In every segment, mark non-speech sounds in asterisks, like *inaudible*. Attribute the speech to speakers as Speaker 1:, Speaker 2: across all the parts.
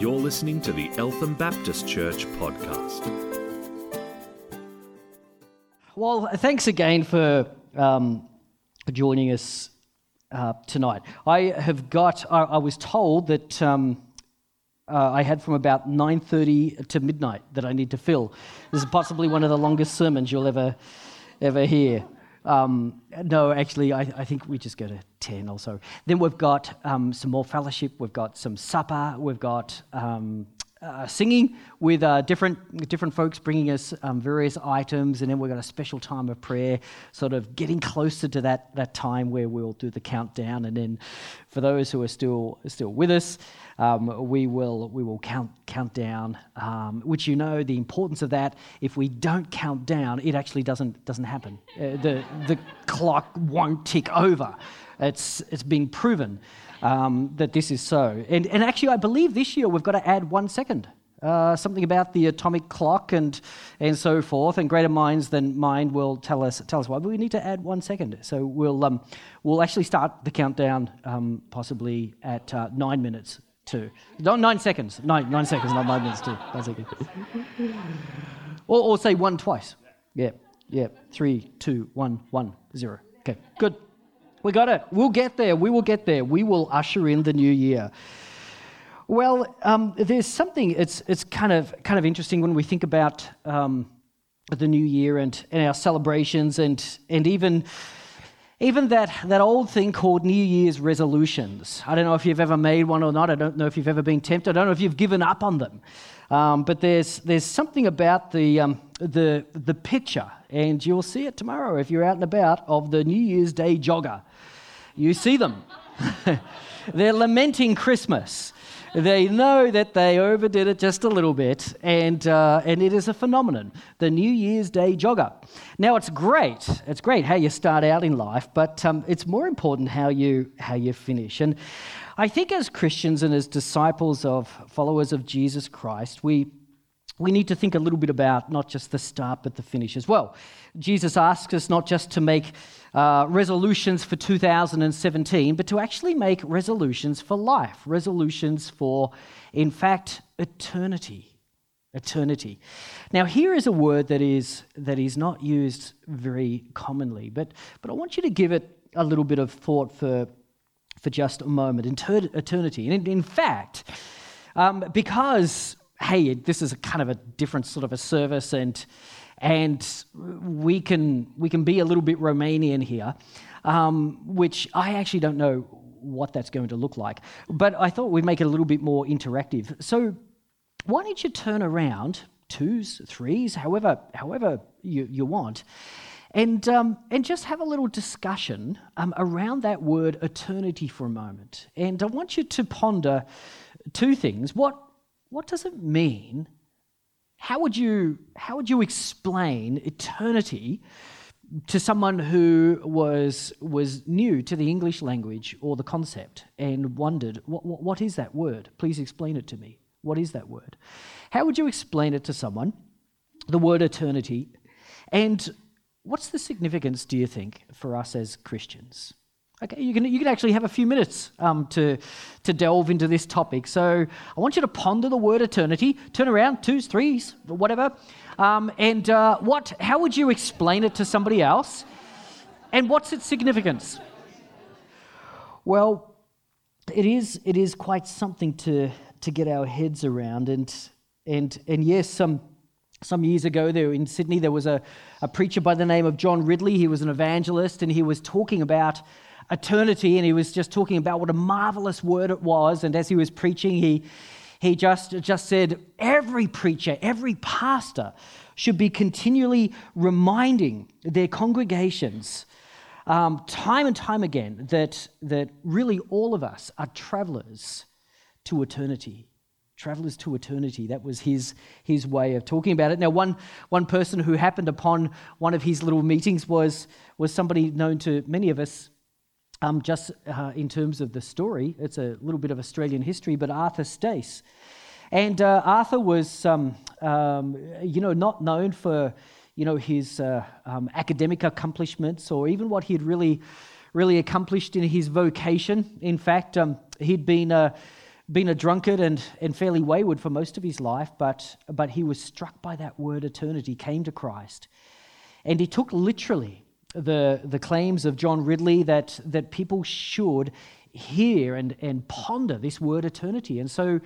Speaker 1: You're listening to the Eltham Baptist Church podcast.
Speaker 2: Well, thanks again for um, joining us uh, tonight. I have got. I, I was told that um, uh, I had from about 9:30 to midnight that I need to fill. This is possibly one of the longest sermons you'll ever ever hear. Um, no, actually, I, I, think we just go to 10 or so. Then we've got um, some more fellowship, we've got some supper, we've got um, uh, singing with uh, different, different folks bringing us um, various items, and then we've got a special time of prayer, sort of getting closer to that, that time where we'll do the countdown. And then for those who are still, still with us, um, we will we will count count down, um, which you know the importance of that. If we don't count down, it actually doesn't doesn't happen. Uh, the the clock won't tick over. It's it's been proven um, that this is so. And and actually, I believe this year we've got to add one second. Uh, something about the atomic clock and and so forth, and greater minds than mine will tell us tell us why. But we need to add one second, so we'll um, we'll actually start the countdown um, possibly at uh, nine minutes two. No, nine seconds. Nine, nine seconds, not nine minutes, two. Nine seconds. or, or say one twice. Yeah, yeah. Three, two, one, one, zero. Okay, good. We got it. We'll get there. We will get there. We will usher in the new year. Well, um, there's something. It's it's kind of kind of interesting when we think about um, the new year and, and our celebrations and and even even that, that old thing called New Year's resolutions. I don't know if you've ever made one or not. I don't know if you've ever been tempted. I don't know if you've given up on them. Um, but there's, there's something about the, um, the, the picture, and you'll see it tomorrow if you're out and about, of the New Year's Day jogger. You see them. *laughs* They're lamenting Christmas they know that they overdid it just a little bit, and, uh, and it is a phenomenon. The New Year's Day jogger. Now, it's great. It's great how you start out in life, but um, it's more important how you, how you finish. And I think as Christians and as disciples of followers of Jesus Christ, we, we need to think a little bit about not just the start, but the finish as well. Jesus asks us not just to make uh, resolutions for 2017, but to actually make resolutions for life, resolutions for, in fact, eternity. Eternity. Now, here is a word that is, that is not used very commonly, but, but I want you to give it a little bit of thought for, for just a moment. Eternity. And in, in fact, um, because, hey, this is a kind of a different sort of a service and and we can, we can be a little bit Romanian here, um, which I actually don't know what that's going to look like. But I thought we'd make it a little bit more interactive. So why don't you turn around, twos, threes, however, however you, you want, and, um, and just have a little discussion um, around that word eternity for a moment. And I want you to ponder two things. What, what does it mean how would you, how would you explain eternity to someone who was, was new to the English language or the concept and wondered, what, what, what is that word? Please explain it to me. What is that word? How would you explain it to someone, the word eternity? And what's the significance, do you think, for us as Christians? Okay, you can, you can actually have a few minutes um, to, to delve into this topic. So I want you to ponder the word eternity, turn around, twos, threes, whatever. Um, and uh, what, how would you explain it to somebody else? And what's its significance? Well, it is, it is quite something to, to get our heads around. And, and, and yes, some, some years ago there in Sydney, there was a, a preacher by the name of John Ridley. He was an evangelist, and he was talking about eternity, and he was just talking about what a marvelous word it was. And as he was preaching, he, he just, just said, Every preacher, every pastor should be continually reminding their congregations um, time and time again that, that really all of us are travelers to eternity. Travelers to eternity. That was his, his way of talking about it. Now, one, one person who happened upon one of his little meetings was, was somebody known to many of us um, just uh, in terms of the story, it's a little bit of Australian history, but Arthur Stace. And uh, Arthur was, um, um, you know, not known for, you know, his uh, um, academic accomplishments or even what he had really, really accomplished in his vocation. In fact, um, he'd been, uh, been a drunkard and, and fairly wayward for most of his life, but, but he was struck by that word eternity, came to Christ. And he took literally the, the claims of John Ridley that, that people should hear and, and ponder this word eternity. And so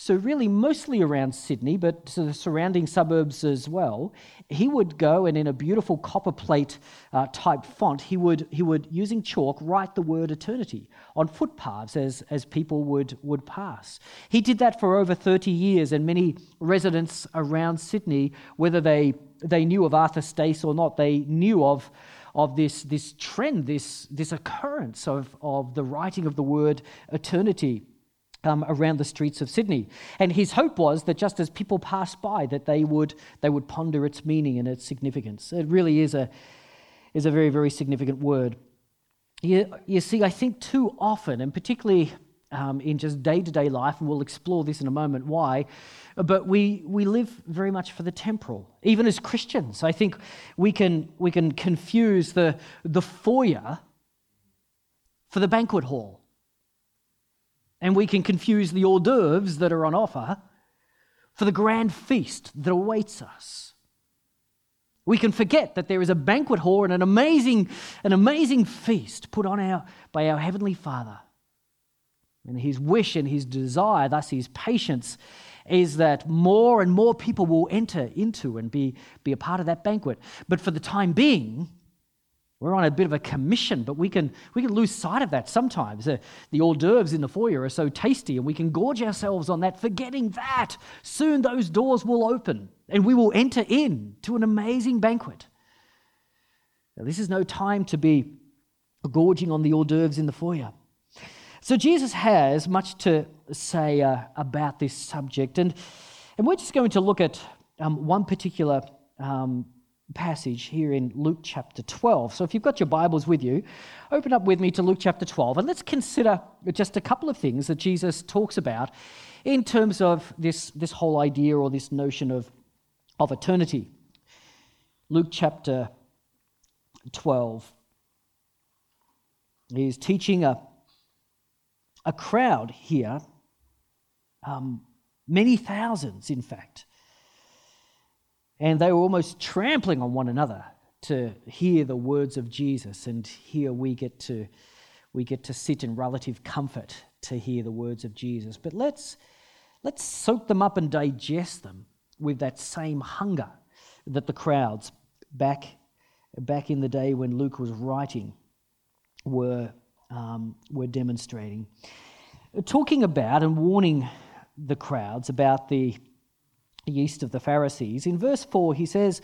Speaker 2: so, really, mostly around Sydney, but to the surrounding suburbs as well, he would go and in a beautiful copper plate uh, type font, he would, he would, using chalk, write the word eternity on footpaths as, as people would, would pass. He did that for over 30 years, and many residents around Sydney, whether they, they knew of Arthur Stace or not, they knew of of this, this trend, this, this occurrence of, of the writing of the word eternity um, around the streets of Sydney. And his hope was that just as people passed by, that they would, they would ponder its meaning and its significance. It really is a, is a very, very significant word. You, you see, I think too often, and particularly um, in just day to day life, and we'll explore this in a moment why, but we, we live very much for the temporal. Even as Christians, I think we can, we can confuse the, the foyer for the banquet hall. And we can confuse the hors d'oeuvres that are on offer for the grand feast that awaits us. We can forget that there is a banquet hall and an amazing, an amazing feast put on our, by our Heavenly Father. And his wish and his desire, thus his patience, is that more and more people will enter into and be, be a part of that banquet. But for the time being, we're on a bit of a commission, but we can, we can lose sight of that sometimes. The, the hors d'oeuvres in the foyer are so tasty, and we can gorge ourselves on that, forgetting that soon those doors will open and we will enter in to an amazing banquet. Now, this is no time to be gorging on the hors d'oeuvres in the foyer. So, Jesus has much to say uh, about this subject, and, and we're just going to look at um, one particular um, passage here in Luke chapter 12. So if you've got your Bibles with you, open up with me to Luke chapter 12 and let's consider just a couple of things that Jesus talks about in terms of this, this whole idea or this notion of, of eternity. Luke chapter 12. He's teaching a, a crowd here, um, many thousands, in fact and they were almost trampling on one another to hear the words of Jesus. And here we get to, we get to sit in relative comfort to hear the words of Jesus. But let's, let's soak them up and digest them with that same hunger that the crowds back, back in the day when Luke was writing were, um, were demonstrating. Talking about and warning the crowds about the yeast of the Pharisees. In verse 4, he says,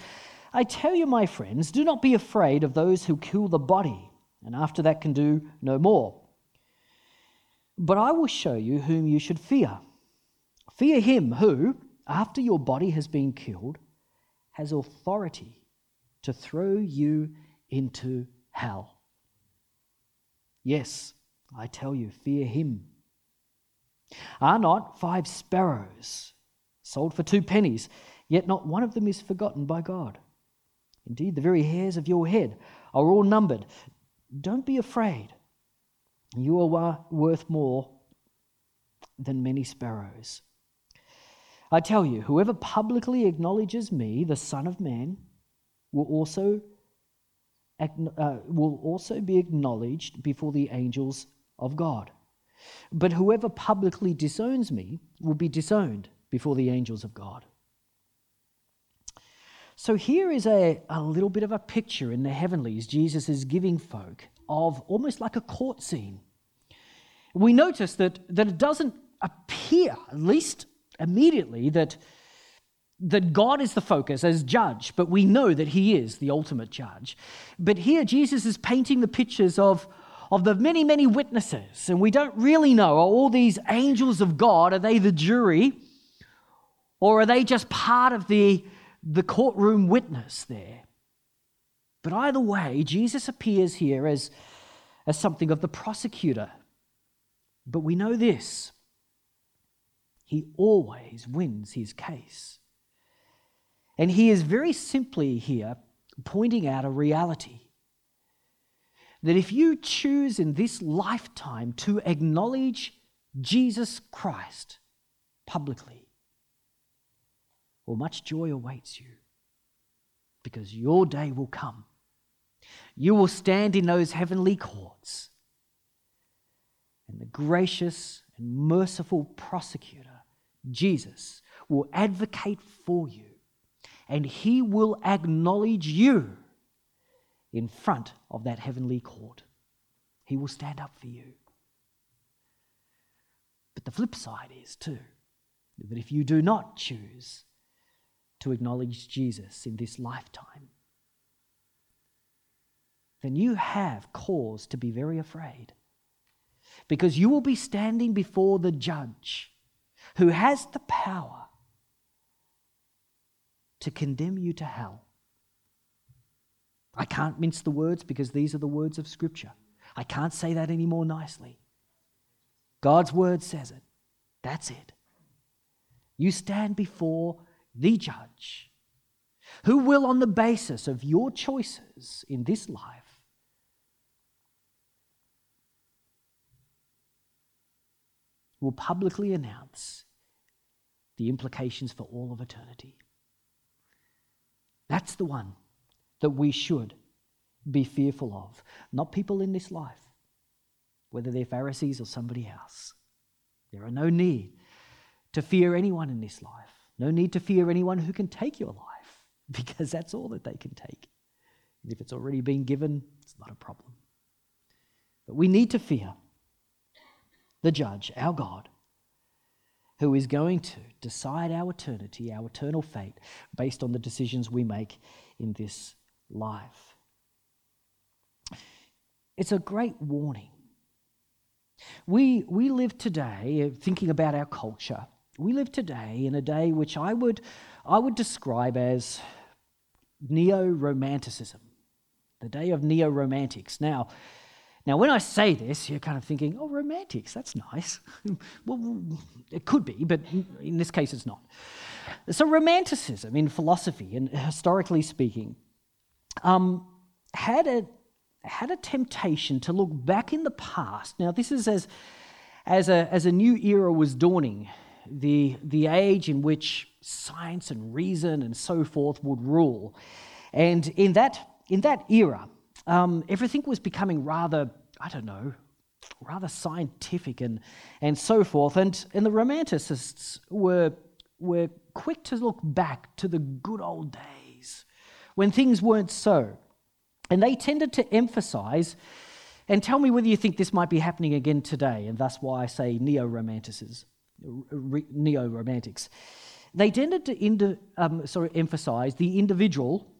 Speaker 2: I tell you, my friends, do not be afraid of those who kill the body, and after that can do no more. But I will show you whom you should fear. Fear him who, after your body has been killed, has authority to throw you into hell. Yes, I tell you, fear him. Are not five sparrows sold for two pennies, yet not one of them is forgotten by God. Indeed, the very hairs of your head are all numbered. Don't be afraid. You are worth more than many sparrows. I tell you, whoever publicly acknowledges me, the Son of Man, will also, uh, will also be acknowledged before the angels of God. But whoever publicly disowns me will be disowned before the angels of God. So here is a, a little bit of a picture in the heavenlies Jesus is giving folk of almost like a court scene. We notice that, that it doesn't appear, at least immediately, that, that God is the focus as judge, but we know that He is the ultimate judge. But here Jesus is painting the pictures of, of the many, many witnesses, and we don't really know are all these angels of God, are they the jury? Or are they just part of the, the courtroom witness there? But either way, Jesus appears here as, as something of the prosecutor. But we know this he always wins his case. And he is very simply here pointing out a reality that if you choose in this lifetime to acknowledge Jesus Christ publicly, well, much joy awaits you because your day will come. You will stand in those heavenly courts, and the gracious and merciful prosecutor, Jesus, will advocate for you, and he will acknowledge you in front of that heavenly court. He will stand up for you. But the flip side is, too, that if you do not choose to acknowledge Jesus in this lifetime, then you have cause to be very afraid. Because you will be standing before the judge who has the power to condemn you to hell. I can't mince the words because these are the words of Scripture. I can't say that any more nicely. God's word says it. That's it. You stand before the judge who will, on the basis of your choices in this life, will publicly announce the implications for all of eternity. That's the one that we should be fearful of, not people in this life, whether they're Pharisees or somebody else. There are no need to fear anyone in this life, no need to fear anyone who can take your life, *laughs* because that's all that they can take. And if it's already been given, it's not a problem. But we need to fear the judge, our God, who is going to decide our eternity, our eternal fate, based on the decisions we make in this life. It's a great warning. We, we live today, uh, thinking about our culture, we live today in a day which I would, I would describe as neo romanticism, the day of neo romantics. Now, now, when I say this, you're kind of thinking, oh, romantics, that's nice. *laughs* well, it could be, but in this case, it's not. So, romanticism in philosophy and historically speaking um, had, a, had a temptation to look back in the past. Now, this is as, as, a, as a new era was dawning, the, the age in which science and reason and so forth would rule. And in that, in that era, um, everything was becoming rather, I don't know, rather scientific and, and so forth. And, and the Romanticists were, were quick to look back to the good old days when things weren't so. And they tended to emphasize, and tell me whether you think this might be happening again today, and that's why I say neo romanticists, neo romantics. They tended to um, sorry, emphasize the individual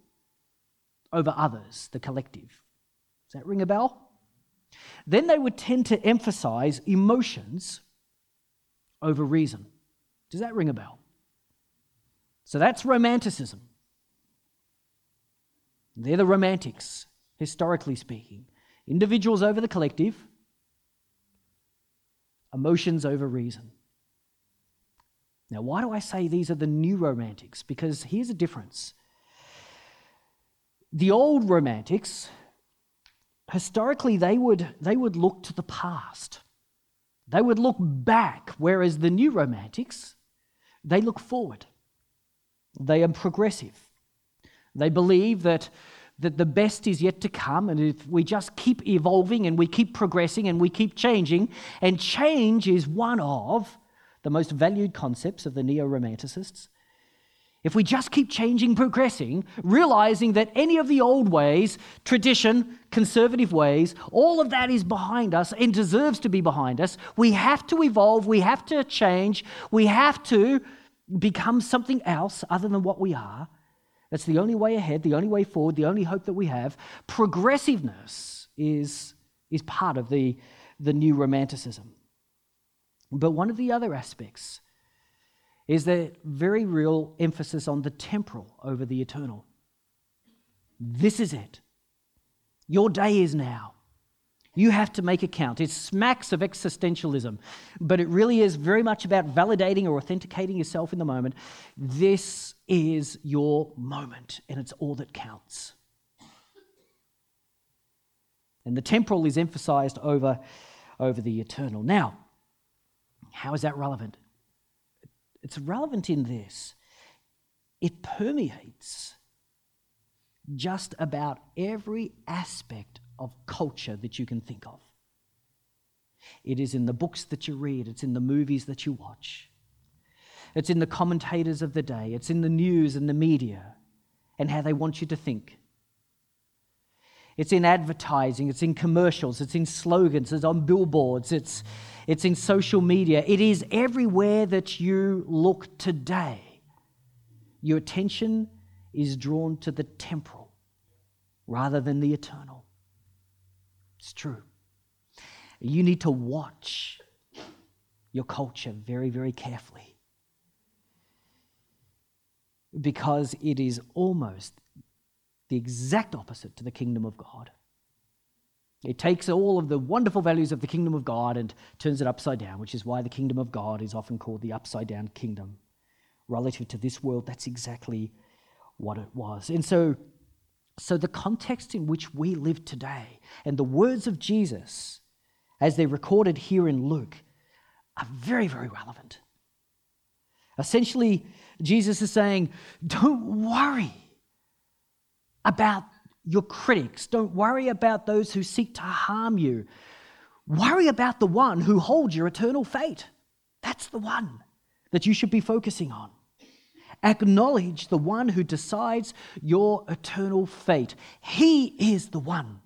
Speaker 2: over others, the collective. Does that ring a bell? Then they would tend to emphasize emotions over reason. Does that ring a bell? So that's romanticism. They're the romantics, historically speaking. Individuals over the collective, emotions over reason. Now, why do I say these are the new romantics? Because here's a difference. The old romantics, historically, they would, they would look to the past. They would look back, whereas the new romantics, they look forward. They are progressive. They believe that, that the best is yet to come, and if we just keep evolving and we keep progressing and we keep changing, and change is one of the most valued concepts of the neo romanticists, if we just keep changing, progressing, realizing that any of the old ways, tradition, conservative ways, all of that is behind us and deserves to be behind us, we have to evolve, we have to change, we have to become something else other than what we are. That's the only way ahead, the only way forward, the only hope that we have. Progressiveness is, is part of the, the new romanticism. But one of the other aspects is the very real emphasis on the temporal over the eternal. This is it. Your day is now. You have to make a count. It smacks of existentialism, but it really is very much about validating or authenticating yourself in the moment. This is your moment, and it's all that counts. And the temporal is emphasized over, over the eternal. Now, How is that relevant? It's relevant in this it permeates just about every aspect of culture that you can think of. It is in the books that you read, it's in the movies that you watch, it's in the commentators of the day, it's in the news and the media and how they want you to think. It's in advertising, it's in commercials, it's in slogans, it's on billboards, it's, it's in social media. It is everywhere that you look today. Your attention is drawn to the temporal rather than the eternal. It's true. You need to watch your culture very, very carefully because it is almost the exact opposite to the kingdom of God. It takes all of the wonderful values of the kingdom of God and turns it upside down, which is why the kingdom of God is often called the upside down kingdom. Relative to this world, that's exactly what it was. And so, so the context in which we live today and the words of Jesus, as they're recorded here in Luke, are very, very relevant. Essentially, Jesus is saying, Don't worry about your critics. Don't worry about those who seek to harm you. Worry about the one who holds your eternal fate. That's the one that you should be focusing on. Acknowledge the one who decides your eternal fate. He is the one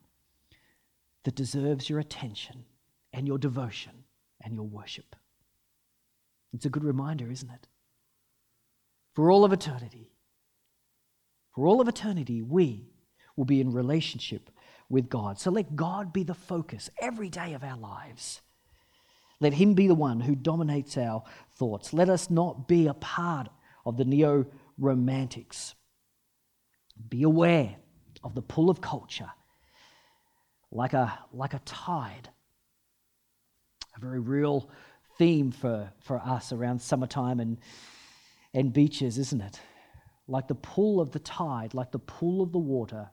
Speaker 2: that deserves your attention and your devotion and your worship. It's a good reminder, isn't it? For all of eternity, for all of eternity, we will be in relationship with God. So let God be the focus every day of our lives. Let Him be the one who dominates our thoughts. Let us not be a part of the neo romantics. Be aware of the pull of culture like a, like a tide. A very real theme for, for us around summertime and, and beaches, isn't it? like the pull of the tide, like the pull of the water,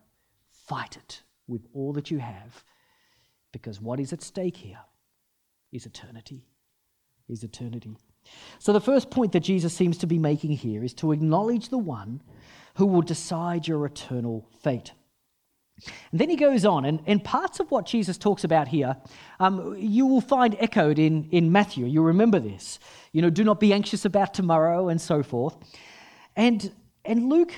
Speaker 2: fight it with all that you have. Because what is at stake here is eternity. Is eternity. So, the first point that Jesus seems to be making here is to acknowledge the one who will decide your eternal fate. And then he goes on, and, and parts of what Jesus talks about here, um, you will find echoed in, in Matthew. You remember this. You know, do not be anxious about tomorrow, and so forth. And and Luke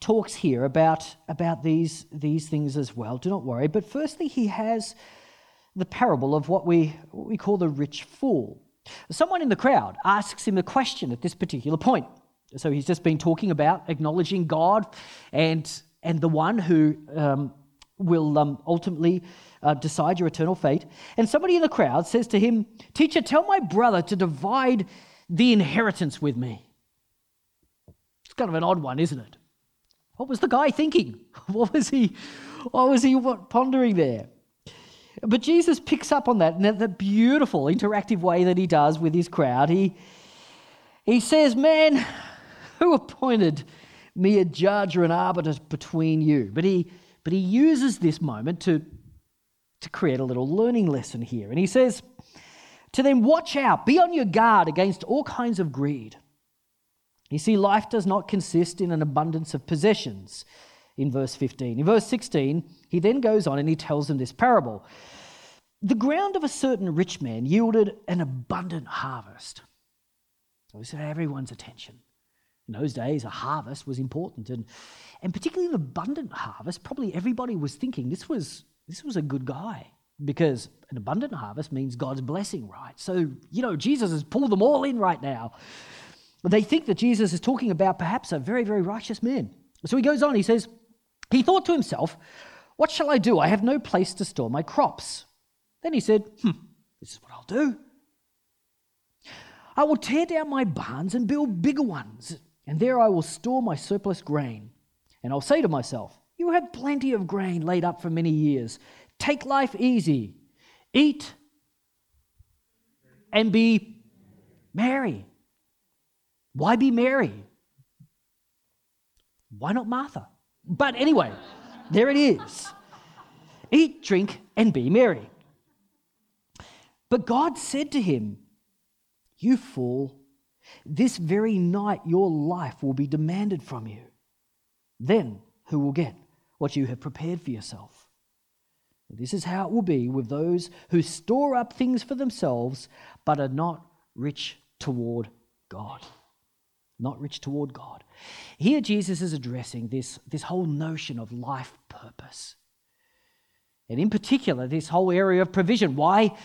Speaker 2: talks here about, about these, these things as well. Do not worry. But firstly, he has the parable of what we, what we call the rich fool. Someone in the crowd asks him a question at this particular point. So he's just been talking about acknowledging God and, and the one who um, will um, ultimately uh, decide your eternal fate. And somebody in the crowd says to him, Teacher, tell my brother to divide the inheritance with me It's kind of an odd one, isn't it? What was the guy thinking? *laughs* What was he, what was he pondering there? But Jesus picks up on that in that beautiful interactive way that he does with his crowd. He, he says, Man, *laughs* who appointed me a judge or an arbiter between you? But he, but he uses this moment to, to create a little learning lesson here. And he says to them, Watch out, be on your guard against all kinds of greed. You see, life does not consist in an abundance of possessions in verse 15. In verse 16, he then goes on and he tells them this parable. The ground of a certain rich man yielded an abundant harvest. So this had everyone's attention. In those days, a harvest was important, and, and particularly an abundant harvest, probably everybody was thinking this was, this was a good guy because an abundant harvest means God's blessing, right? So, you know, Jesus has pulled them all in right now. They think that Jesus is talking about perhaps a very, very righteous man. So he goes on, he says, He thought to himself, What shall I do? I have no place to store my crops. Then he said, Hmm, this is what I'll do. I will tear down my barns and build bigger ones, and there I will store my surplus grain. And I'll say to myself, You have plenty of grain laid up for many years. Take life easy, eat, and be merry. Why be Mary? Why not Martha? But anyway, there it is. Eat, drink, and be merry. But God said to him, You fool, this very night your life will be demanded from you. Then who will get what you have prepared for yourself? This is how it will be with those who store up things for themselves but are not rich toward God. Not rich toward God. Here, Jesus is addressing this, this whole notion of life purpose. And in particular, this whole area of provision. Why,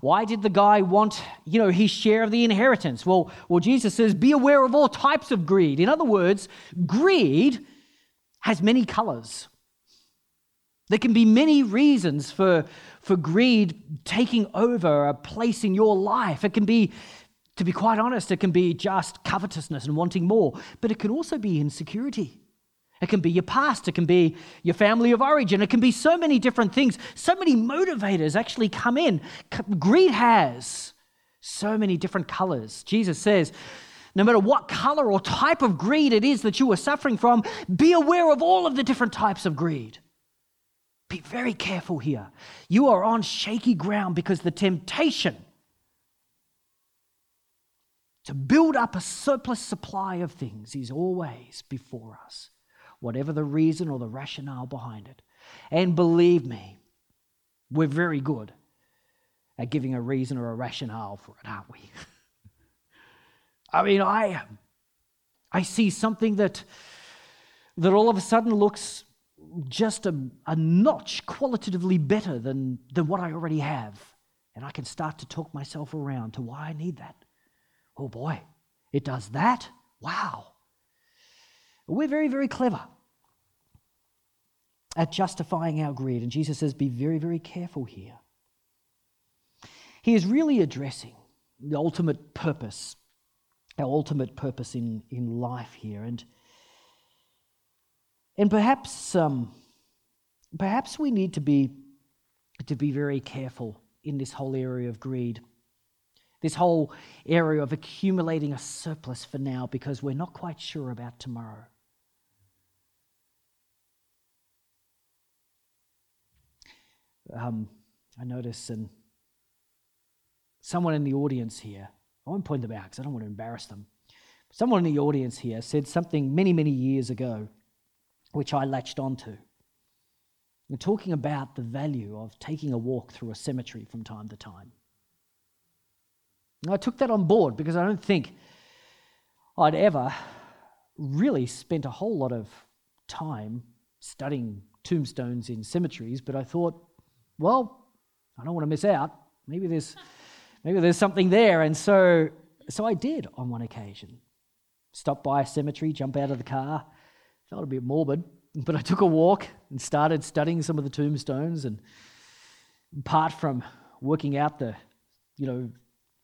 Speaker 2: why did the guy want, you know, his share of the inheritance? Well, well, Jesus says, be aware of all types of greed. In other words, greed has many colors. There can be many reasons for, for greed taking over a place in your life. It can be, to be quite honest, it can be just covetousness and wanting more, but it can also be insecurity. It can be your past, it can be your family of origin, it can be so many different things. So many motivators actually come in. Greed has so many different colors. Jesus says, no matter what color or type of greed it is that you are suffering from, be aware of all of the different types of greed. Be very careful here. You are on shaky ground because the temptation to build up a surplus supply of things is always before us, whatever the reason or the rationale behind it. And believe me, we're very good at giving a reason or a rationale for it, aren't we? *laughs* I mean, I, I see something that, that all of a sudden looks just a, a notch qualitatively better than, than what I already have. And I can start to talk myself around to why I need that. Oh boy, it does that? Wow. We're very, very clever at justifying our greed. And Jesus says, be very, very careful here. He is really addressing the ultimate purpose, our ultimate purpose in, in life here. And and perhaps, um, perhaps we need to be, to be very careful in this whole area of greed, this whole area of accumulating a surplus for now because we're not quite sure about tomorrow. Um, I notice and someone in the audience here, I won't point them out because I don't want to embarrass them. Someone in the audience here said something many, many years ago which I latched onto. We're talking about the value of taking a walk through a cemetery from time to time. And I took that on board because I don't think I'd ever really spent a whole lot of time studying tombstones in cemeteries, but I thought, well, I don't want to miss out. Maybe there's, maybe there's something there. And so, so I did on one occasion. Stop by a cemetery, jump out of the car, Felt a bit morbid, *laughs* but I took a walk and started studying some of the tombstones. And apart from working out the, you know,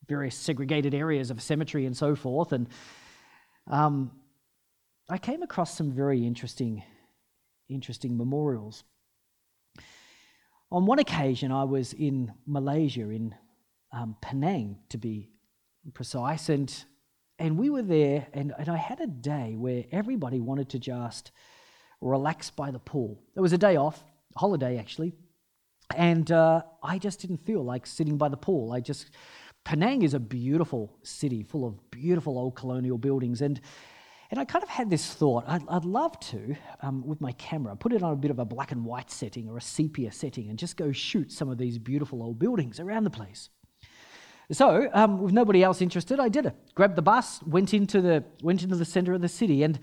Speaker 2: various segregated areas of cemetery and so forth, and um, I came across some very interesting, interesting memorials. On one occasion, I was in Malaysia, in um, Penang to be precise, and and we were there, and, and I had a day where everybody wanted to just relax by the pool. It was a day off, holiday actually, and uh, I just didn't feel like sitting by the pool. I just, Penang is a beautiful city full of beautiful old colonial buildings, and and I kind of had this thought I'd, I'd love to, um, with my camera, put it on a bit of a black and white setting or a sepia setting and just go shoot some of these beautiful old buildings around the place. So, um, with nobody else interested, I did it. Grabbed the bus, went into the went into the center of the city, and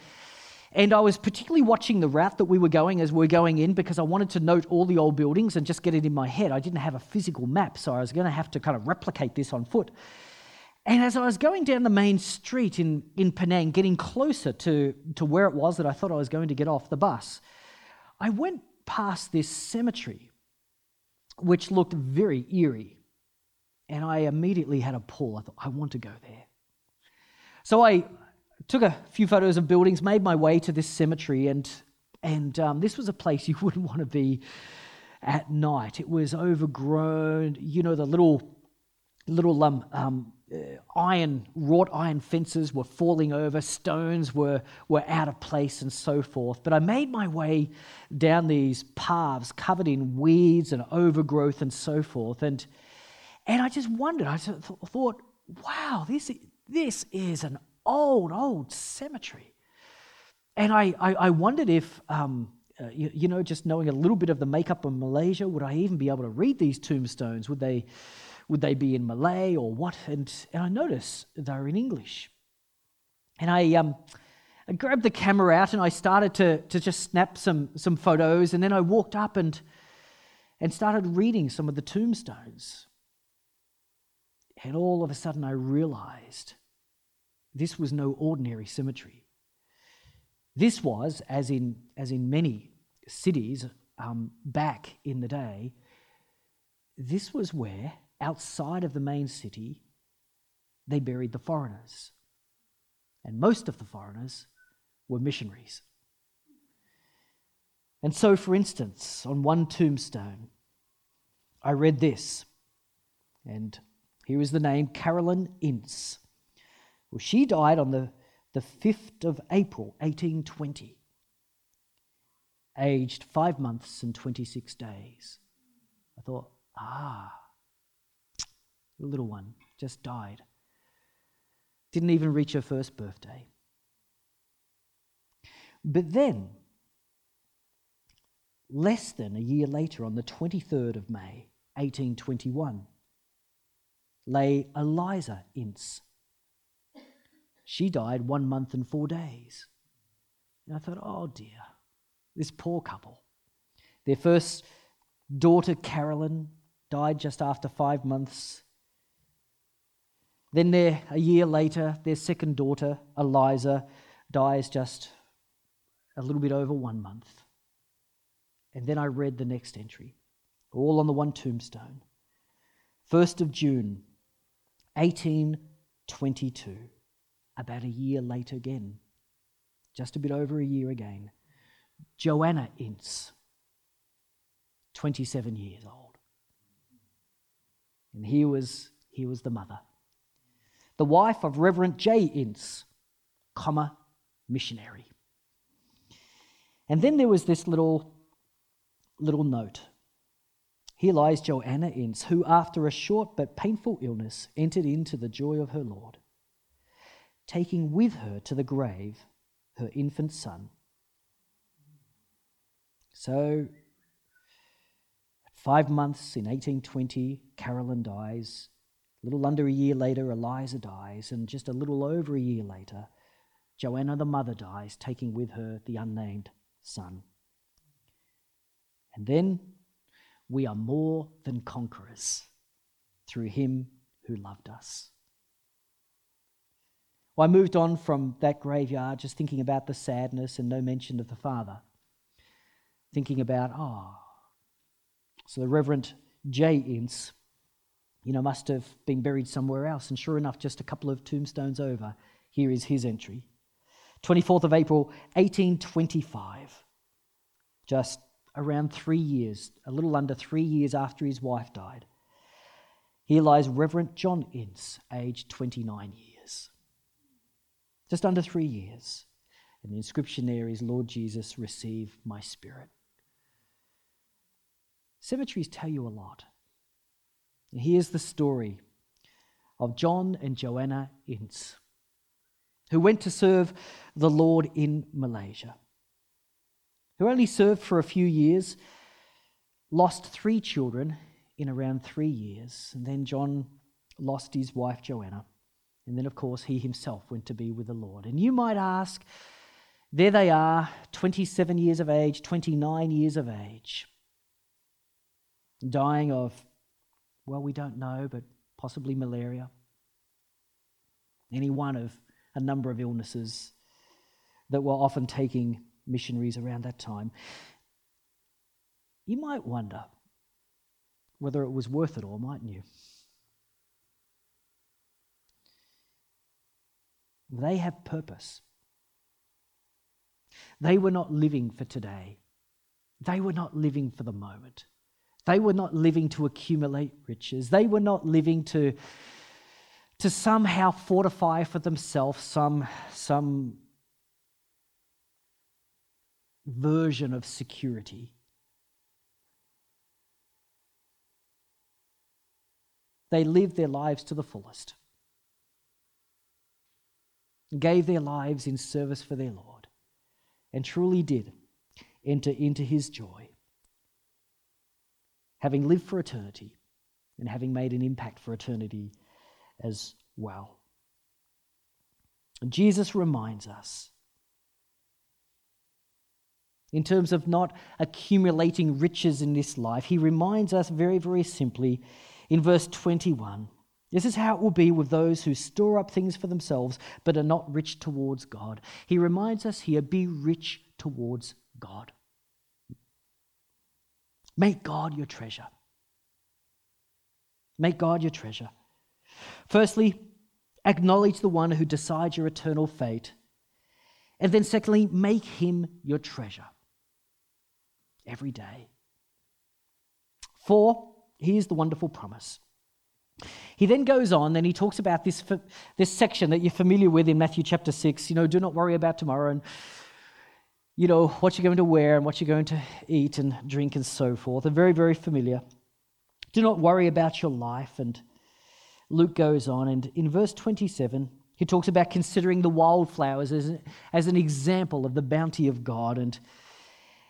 Speaker 2: and I was particularly watching the route that we were going as we were going in because I wanted to note all the old buildings and just get it in my head. I didn't have a physical map, so I was going to have to kind of replicate this on foot. And as I was going down the main street in, in Penang, getting closer to, to where it was that I thought I was going to get off the bus, I went past this cemetery, which looked very eerie. And I immediately had a pull. I thought, I want to go there. So I took a few photos of buildings, made my way to this cemetery, and, and um, this was a place *laughs* you wouldn't want to be at night. It was overgrown, you know, the little, little um, um, uh, iron, wrought iron fences were falling over, stones were, were out of place, and so forth. But I made my way down these paths covered in weeds and overgrowth and so forth. And and I just wondered, I thought, wow, this, this is an old, old cemetery. And I, I, I wondered if, um, uh, you, you, know, just knowing a little bit of the makeup of Malaysia, would I even be able to read these tombstones? Would they, would they be in Malay or what? And, and I noticed they're in English. And I, um, I grabbed the camera out and I started to, to just snap some, some photos. And then I walked up and, and started reading some of the tombstones. And all of a sudden I realized this was no ordinary cemetery. This was, as in, as in many cities um, back in the day, this was where, outside of the main city, they buried the foreigners. And most of the foreigners were missionaries. And so, for instance, on one tombstone, I read this, and here is the name Carolyn Ince. Well, she died on the, the 5th of April, 1820, aged five months and 26 days. I thought, ah, the little one just died. Didn't even reach her first birthday. But then, less than a year later, on the 23rd of May, 1821, lay Eliza Ince she died one month and four days. And I thought, oh dear, this poor couple. Their first daughter, Carolyn, died just after five months. Then, a year later, their second daughter, Eliza, dies just a little bit over one month. And then I read the next entry, all on the one tombstone. 1st of June, 1822 about a year later again, just a bit over a year again. Joanna Ince, 27 years old. And here was, here was the mother, the wife of Reverend J. Ince, comma, missionary. And then there was this little, little note. Here lies Joanna Ince, who, after a short but painful illness, entered into the joy of her Lord taking with her to the grave her infant son. So, five months in 1820, Carolyn dies. A little under a year later, Eliza dies. And just a little over a year later, Joanna, the mother, dies, taking with her the unnamed son. And then we are more than conquerors through him who loved us. Well, I moved on from that graveyard just thinking about the sadness and no mention of the father. Thinking about, oh, so the Reverend J. Ince, you know, must have been buried somewhere else. And sure enough, just a couple of tombstones over, here is his entry 24th of April, 1825. Just around three years, a little under three years after his wife died. Here lies Reverend John Ince, aged 29 years just under three years. And the inscription there is Lord Jesus, receive my spirit. Cemeteries tell you a lot. And here's the story of John and Joanna Ince, who went to serve the Lord in Malaysia, who only served for a few years, lost three children in around three years, and then John lost his wife Joanna. And then, of course, he himself went to be with the Lord. And you might ask, there they are, 27 years of age, 29 years of age, dying of, well, we don't know, but possibly malaria. Any one of a number of illnesses that were often taking missionaries around that time. You might wonder whether it was worth it all, mightn't you? They have purpose. They were not living for today. They were not living for the moment. They were not living to accumulate riches. They were not living to, to somehow fortify for themselves some, some version of security. They lived their lives to the fullest gave their lives in service for their Lord, and truly did enter into his joy, having lived for eternity and having made an impact for eternity as well. Jesus reminds us in terms of not accumulating riches in this life, he reminds us very, very simply in verse 21 this is how it will be with those who store up things for themselves but are not rich towards God. He reminds us here be rich towards God. Make God your treasure. Make God your treasure. Firstly, acknowledge the one who decides your eternal fate. And then, secondly, make him your treasure every day. Four, here's the wonderful promise. He then goes on and he talks about this, this section that you're familiar with in Matthew chapter 6. You know, do not worry about tomorrow and, you know, what you're going to wear and what you're going to eat and drink and so forth. They're very, very familiar. Do not worry about your life. And Luke goes on, and in verse 27, he talks about considering the wildflowers as, as an example of the bounty of God and,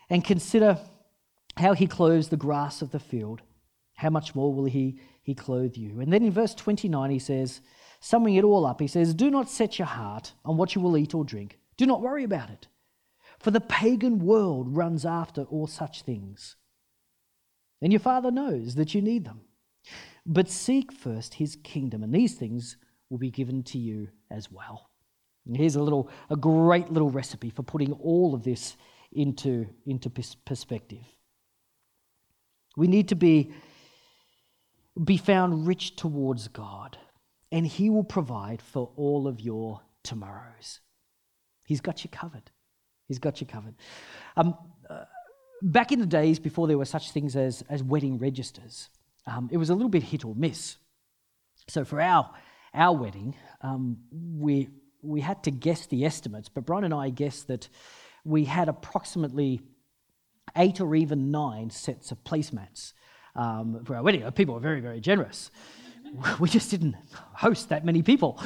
Speaker 2: and consider how he clothes the grass of the field. How much more will he he clothe you. And then in verse 29, he says, summing it all up, he says, Do not set your heart on what you will eat or drink. Do not worry about it. For the pagan world runs after all such things. And your Father knows that you need them. But seek first his kingdom, and these things will be given to you as well. And here's a little, a great little recipe for putting all of this into, into perspective. We need to be be found rich towards God, and He will provide for all of your tomorrows. He's got you covered. He's got you covered. Um, uh, back in the days before there were such things as, as wedding registers, um, it was a little bit hit or miss. So for our, our wedding, um, we, we had to guess the estimates, but Brian and I guessed that we had approximately eight or even nine sets of placemats um, for our wedding. People were very, very generous. *laughs* We just didn't host that many people.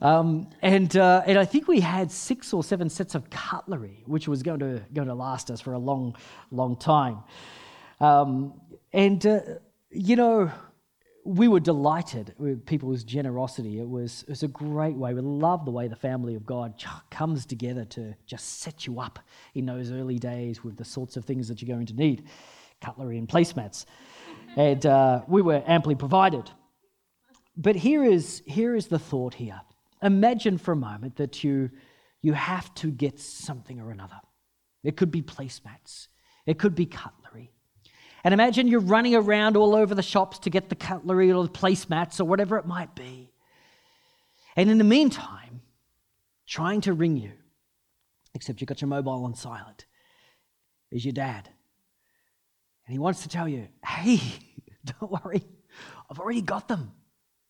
Speaker 2: Um, and, uh, and I think we had six or seven sets of cutlery, which was going to, going to last us for a long, long time. Um, and, uh, you know, we were delighted with people's generosity. It was, it was a great way. We love the way the family of God comes together to just set you up in those early days with the sorts of things that you're going to need cutlery and placemats and uh, we were amply provided. But here is, here is the thought here. Imagine for a moment that you, you have to get something or another. It could be placemats, it could be cutlery. And imagine you're running around all over the shops to get the cutlery or the placemats or whatever it might be. And in the meantime, trying to ring you, except you've got your mobile on silent, is your dad and he wants to tell you, hey, *laughs* don't worry, I've already got them.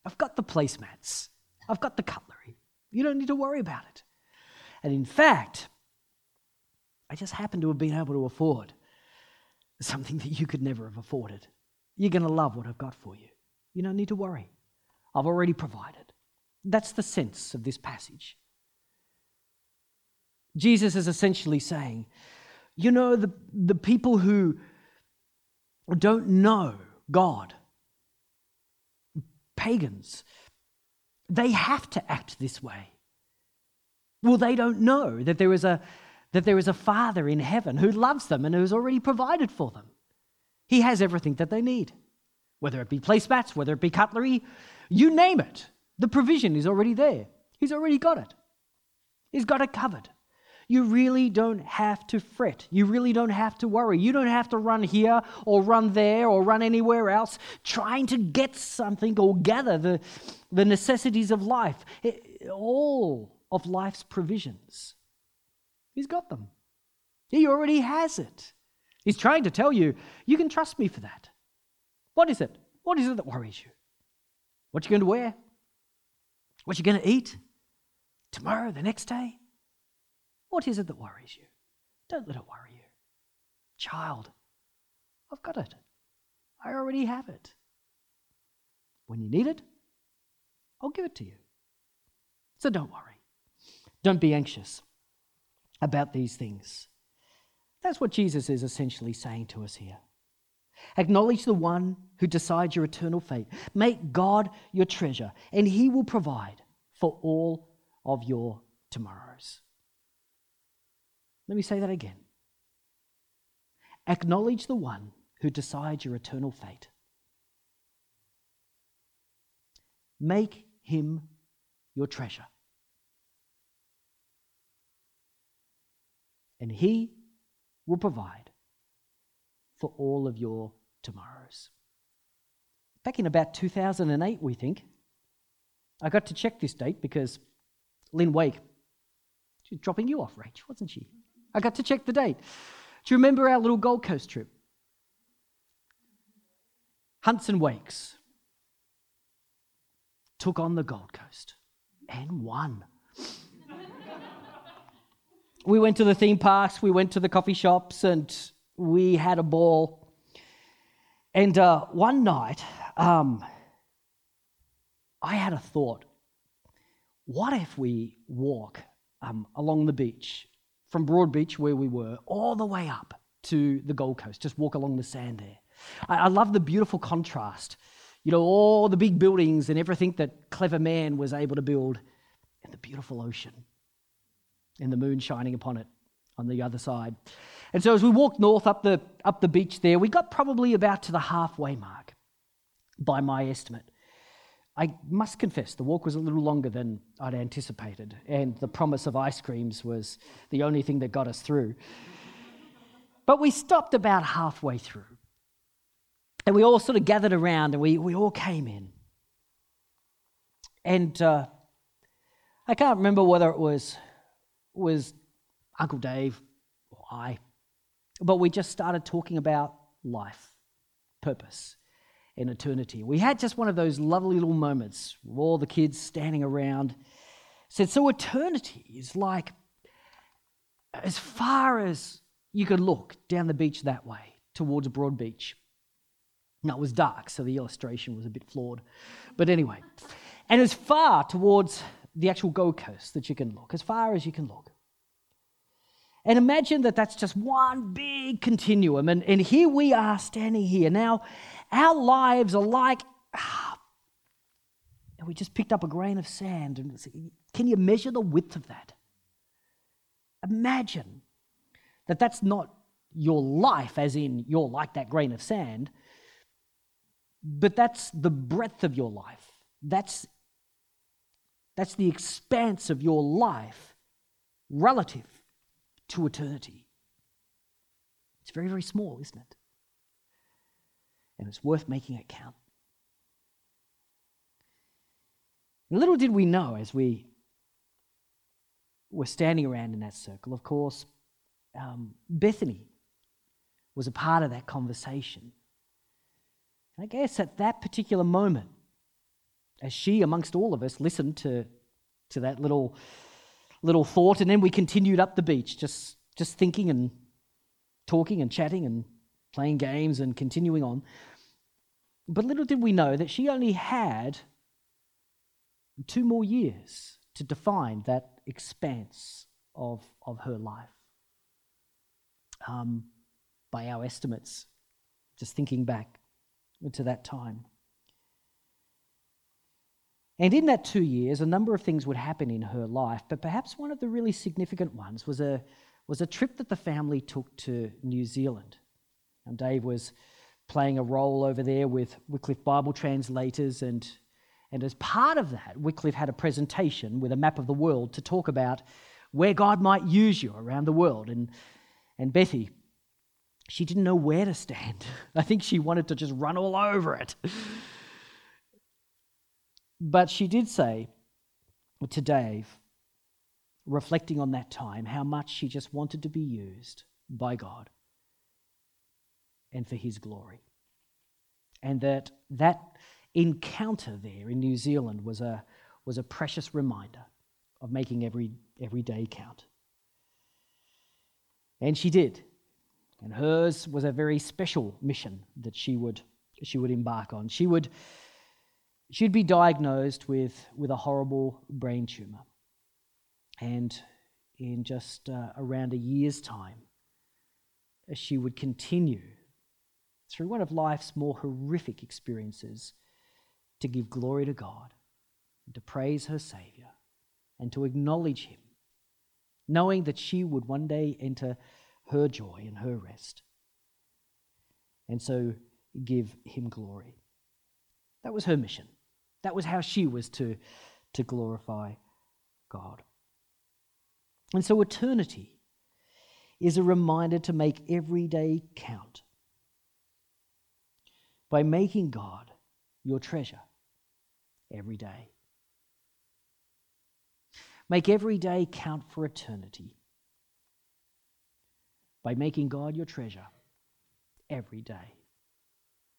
Speaker 2: I've got the placemats, I've got the cutlery. You don't need to worry about it. And in fact, I just happen to have been able to afford something that you could never have afforded. You're going to love what I've got for you. You don't need to worry. I've already provided. That's the sense of this passage. Jesus is essentially saying, you know, the, the people who don't know God, pagans, they have to act this way. Well, they don't know that there is a that there is a Father in heaven who loves them and who has already provided for them. He has everything that they need, whether it be placemats, whether it be cutlery, you name it. The provision is already there. He's already got it. He's got it covered. You really don't have to fret. You really don't have to worry. You don't have to run here or run there or run anywhere else trying to get something or gather the, the necessities of life. It, all of life's provisions. He's got them. He already has it. He's trying to tell you, you can trust me for that. What is it? What is it that worries you? What you going to wear? What you going to eat? Tomorrow, the next day? What is it that worries you? Don't let it worry you. Child, I've got it. I already have it. When you need it, I'll give it to you. So don't worry. Don't be anxious about these things. That's what Jesus is essentially saying to us here. Acknowledge the one who decides your eternal fate. Make God your treasure, and he will provide for all of your tomorrows. Let me say that again. Acknowledge the one who decides your eternal fate. Make him your treasure. And he will provide for all of your tomorrows. Back in about 2008, we think, I got to check this date because Lynn Wake, she was dropping you off, Rach, wasn't she? I got to check the date. Do you remember our little Gold Coast trip? Hunts and Wakes took on the Gold Coast and won. we went to the theme parks, we went to the coffee shops, and we had a ball. And uh, one night, um, I had a thought. What if we walk um, along the beach from Broadbeach, where we were, all the way up to the Gold Coast, just walk along the sand there? I, I love the beautiful contrast. You know, all the big buildings and everything that clever man was able to build, and the beautiful ocean, and the moon shining upon it on the other side. And so as we walked north up the, up the beach there, we got probably about to the halfway mark by my estimate. I must confess, the walk was a little longer than I'd anticipated, and the promise of ice creams was the only thing that got us through. But we stopped about halfway through, and we all sort of gathered around and we, we all came in. And uh, I can't remember whether it was, was Uncle Dave or I, but we just started talking about life, purpose in eternity. We had just one of those lovely little moments, all the kids standing around. Said, so eternity is like as far as you could look down the beach that way towards Broadbeach. Now it was dark, so the illustration was a bit flawed. But anyway, and as far towards the actual Gold Coast that you can look, as far as you can look. And imagine that that's just one big continuum. And, and here we are standing here. Now, our lives are like, ah, and we just picked up a grain of sand. And can you measure the width of that? Imagine that that's not your life, as in you're like that grain of sand, but that's the breadth of your life. That's, that's the expanse of your life relative to eternity. It's very, very small, isn't it? And it's worth making it count. And little did we know as we were standing around in that circle, of course, um, Bethany was a part of that conversation. And I guess at that particular moment, as she, amongst all of us, listened to, to that little little thought, and then we continued up the beach, just, just thinking and talking and chatting and playing games and continuing on. But little did we know that she only had two more years to define that expanse of, of her life. Um, by our estimates, just thinking back to that time. And in that two years, a number of things would happen in her life, but perhaps one of the really significant ones was a, was a trip that the family took to New Zealand. And Dave was playing a role over there with Wycliffe Bible translators, and, and as part of that, Wycliffe had a presentation with a map of the world to talk about where God might use you around the world. And, and Betty, she didn't know where to stand. *laughs* I think she wanted to just run all over it. But she did say to Dave, reflecting on that time, how much she just wanted to be used by God and for His glory. And that that encounter there in New Zealand was a, was a precious reminder of making every, every day count. And she did. And hers was a very special mission that she would, she would embark on. She would she'd be diagnosed with, with a horrible brain tumor. And in just uh, around a year's time, she would continue through one of life's more horrific experiences to give glory to God, and to praise her Saviour, and to acknowledge Him, knowing that she would one day enter her joy and her rest. And so give Him glory. That was her mission. That was how she was to, to glorify God. And so eternity is a reminder to make every day count by making God your treasure every day. Make every day count for eternity by making God your treasure every day.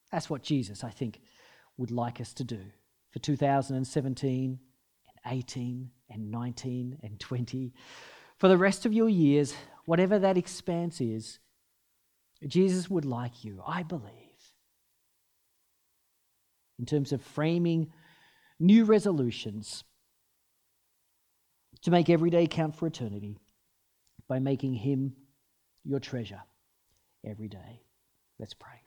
Speaker 2: That's what Jesus, I think, would like us to do for 2017 and 18 and 19 and 20. For the rest of your years, whatever that expanse is, Jesus would like you, I believe, in terms of framing new resolutions to make every day count for eternity by making Him your treasure every day. Let's pray.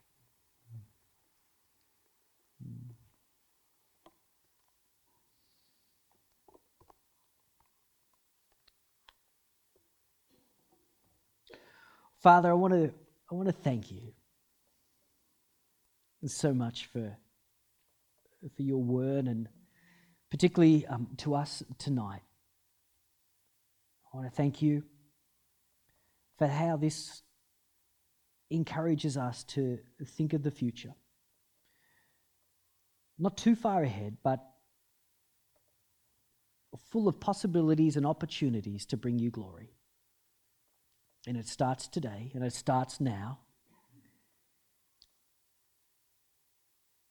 Speaker 2: Father, I want to I want to thank you so much for for your word and particularly um, to us tonight. I want to thank you for how this encourages us to think of the future. Not too far ahead, but full of possibilities and opportunities to bring you glory. And it starts today, and it starts now.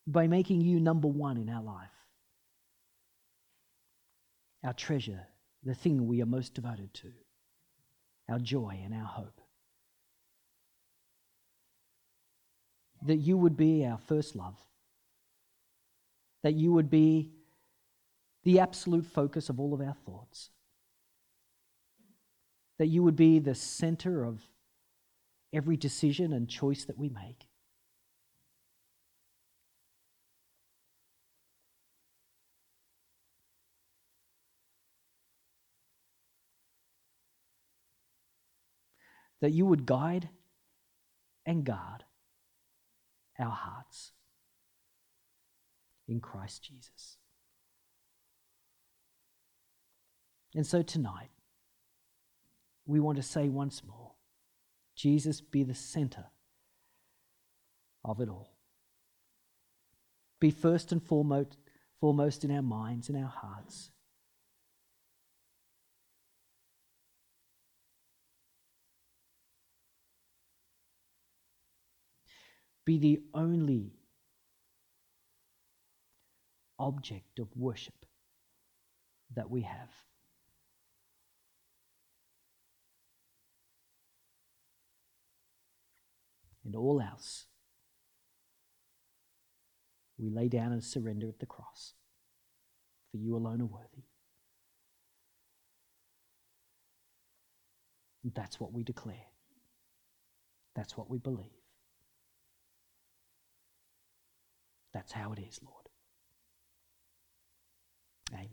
Speaker 2: By making you number one in our life, our treasure, the thing we are most devoted to, our joy and our hope. That you would be our first love, that you would be the absolute focus of all of our thoughts that you would be the center of every decision and choice that we make. That you would guide and guard our hearts in Christ Jesus. And so tonight, we want to say once more Jesus be the center of it all. Be first and foremost, foremost in our minds and our hearts. Be the only object of worship that we have. and all else we lay down and surrender at the cross. For you alone are worthy. That's what we declare. That's what we believe. That's how it is, Lord. Amen.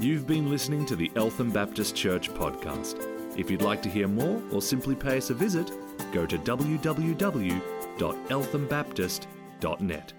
Speaker 1: You've been listening to the Eltham Baptist Church podcast. If you'd like to hear more or simply pay us a visit, go to www.elthambaptist.net.